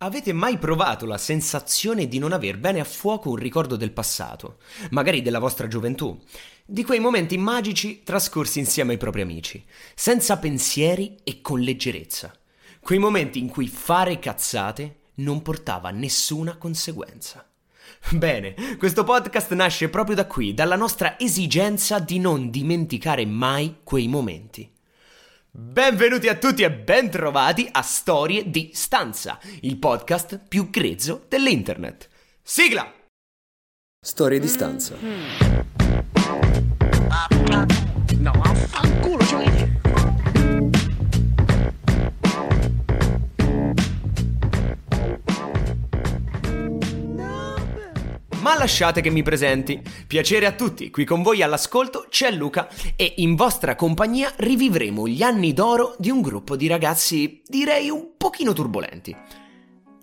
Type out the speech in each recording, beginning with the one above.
Avete mai provato la sensazione di non aver bene a fuoco un ricordo del passato, magari della vostra gioventù, di quei momenti magici trascorsi insieme ai propri amici, senza pensieri e con leggerezza? Quei momenti in cui fare cazzate non portava nessuna conseguenza. Bene, questo podcast nasce proprio da qui, dalla nostra esigenza di non dimenticare mai quei momenti. Benvenuti a tutti e bentrovati a Storie di Stanza, il podcast più grezzo dell'internet. Sigla! Storie di Stanza. No, Lasciate che mi presenti. Piacere a tutti, qui con voi all'ascolto c'è Luca e in vostra compagnia rivivremo gli anni d'oro di un gruppo di ragazzi, direi un pochino turbolenti.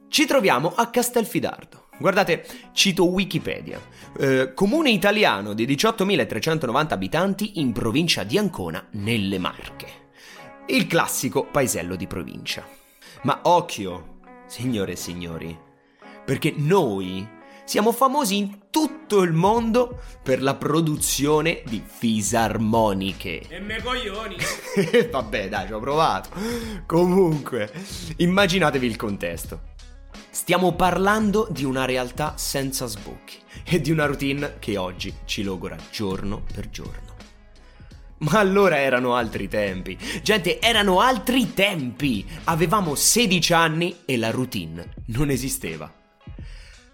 Ci troviamo a Castelfidardo. Guardate, cito Wikipedia. Eh, comune italiano di 18.390 abitanti in provincia di Ancona, nelle Marche. Il classico paesello di provincia. Ma occhio, signore e signori, perché noi siamo famosi in tutto il mondo per la produzione di fisarmoniche. E me coglioni! Vabbè, dai, ci ho provato. Comunque, immaginatevi il contesto. Stiamo parlando di una realtà senza sbocchi e di una routine che oggi ci logora giorno per giorno. Ma allora erano altri tempi. Gente, erano altri tempi. Avevamo 16 anni e la routine non esisteva.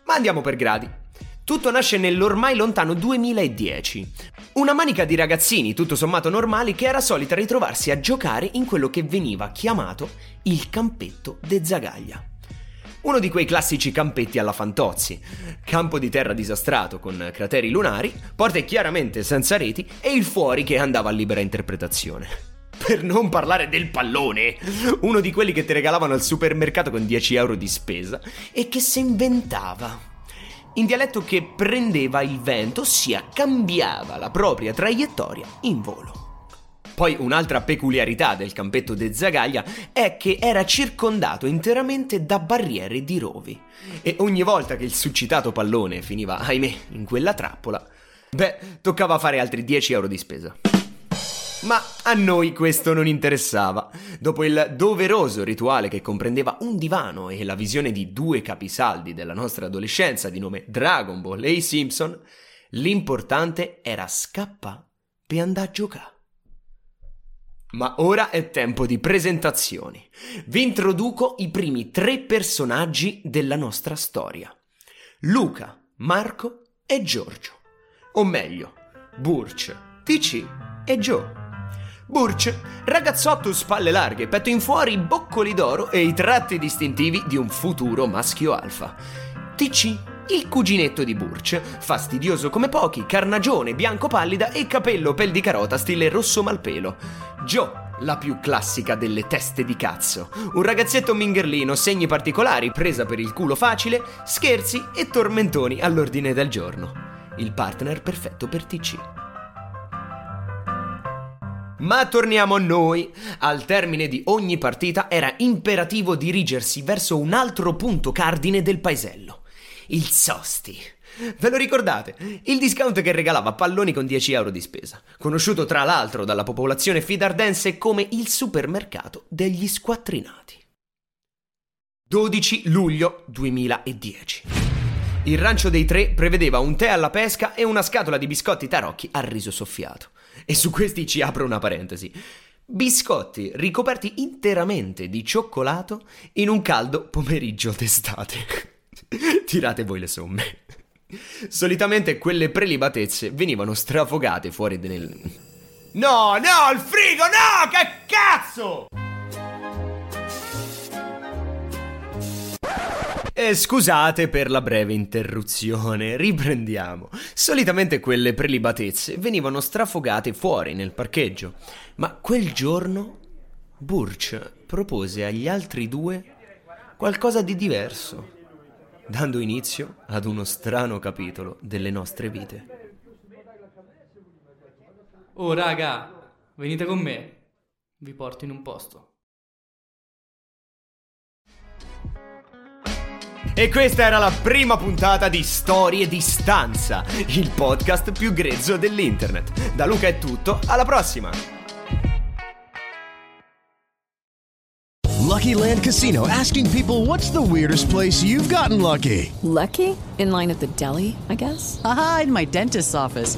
Ma andiamo per gradi. Tutto nasce nell'ormai lontano 2010. Una manica di ragazzini, tutto sommato normali, che era solita ritrovarsi a giocare in quello che veniva chiamato il campetto de Zagaglia. Uno di quei classici campetti alla Fantozzi. Campo di terra disastrato con crateri lunari, porte chiaramente senza reti e il fuori che andava a libera interpretazione. Per non parlare del pallone, uno di quelli che ti regalavano al supermercato con 10 euro di spesa e che si inventava. In dialetto che prendeva il vento, ossia cambiava la propria traiettoria in volo. Poi un'altra peculiarità del campetto de Zagaglia è che era circondato interamente da barriere di rovi. E ogni volta che il succitato pallone finiva, ahimè, in quella trappola, beh, toccava fare altri 10 euro di spesa. Ma a noi questo non interessava. Dopo il doveroso rituale che comprendeva un divano e la visione di due capisaldi della nostra adolescenza di nome Dragon Ball e i Simpson, l'importante era scappare per andare a giocare. Ma ora è tempo di presentazioni. Vi introduco i primi tre personaggi della nostra storia. Luca, Marco e Giorgio. O meglio, Burch, TC e Joe. Burch, ragazzotto spalle larghe, petto in fuori, boccoli d'oro e i tratti distintivi di un futuro maschio alfa. TC, il cuginetto di Burch, fastidioso come pochi, carnagione, bianco pallida e capello pel di carota stile rosso malpelo. Joe, la più classica delle teste di cazzo. Un ragazzetto mingerlino, segni particolari, presa per il culo facile, scherzi e tormentoni all'ordine del giorno. Il partner perfetto per TC. Ma torniamo a noi. Al termine di ogni partita era imperativo dirigersi verso un altro punto cardine del paesello. Il Sosti. Ve lo ricordate? Il discount che regalava palloni con 10 euro di spesa, conosciuto tra l'altro dalla popolazione fidardense come il supermercato degli squattrinati. 12 luglio 2010. Il rancio dei tre prevedeva un tè alla pesca e una scatola di biscotti tarocchi al riso soffiato. E su questi ci apro una parentesi. Biscotti ricoperti interamente di cioccolato in un caldo pomeriggio d'estate. Tirate voi le somme. Solitamente quelle prelibatezze venivano strafogate fuori nel... No, no, il frigo, no, che cazzo! E scusate per la breve interruzione, riprendiamo. Solitamente quelle prelibatezze venivano strafogate fuori nel parcheggio, ma quel giorno Burch propose agli altri due qualcosa di diverso, dando inizio ad uno strano capitolo delle nostre vite. Oh raga, venite con me, vi porto in un posto. E questa era la prima puntata di Storie di Stanza, il podcast più grezzo dell'internet. Da Luca è tutto, alla prossima! Lucky Land Casino asking people what's the weirdest place you've gotten lucky? Lucky? In line at the deli, I guess? Aha, in my dentist's office.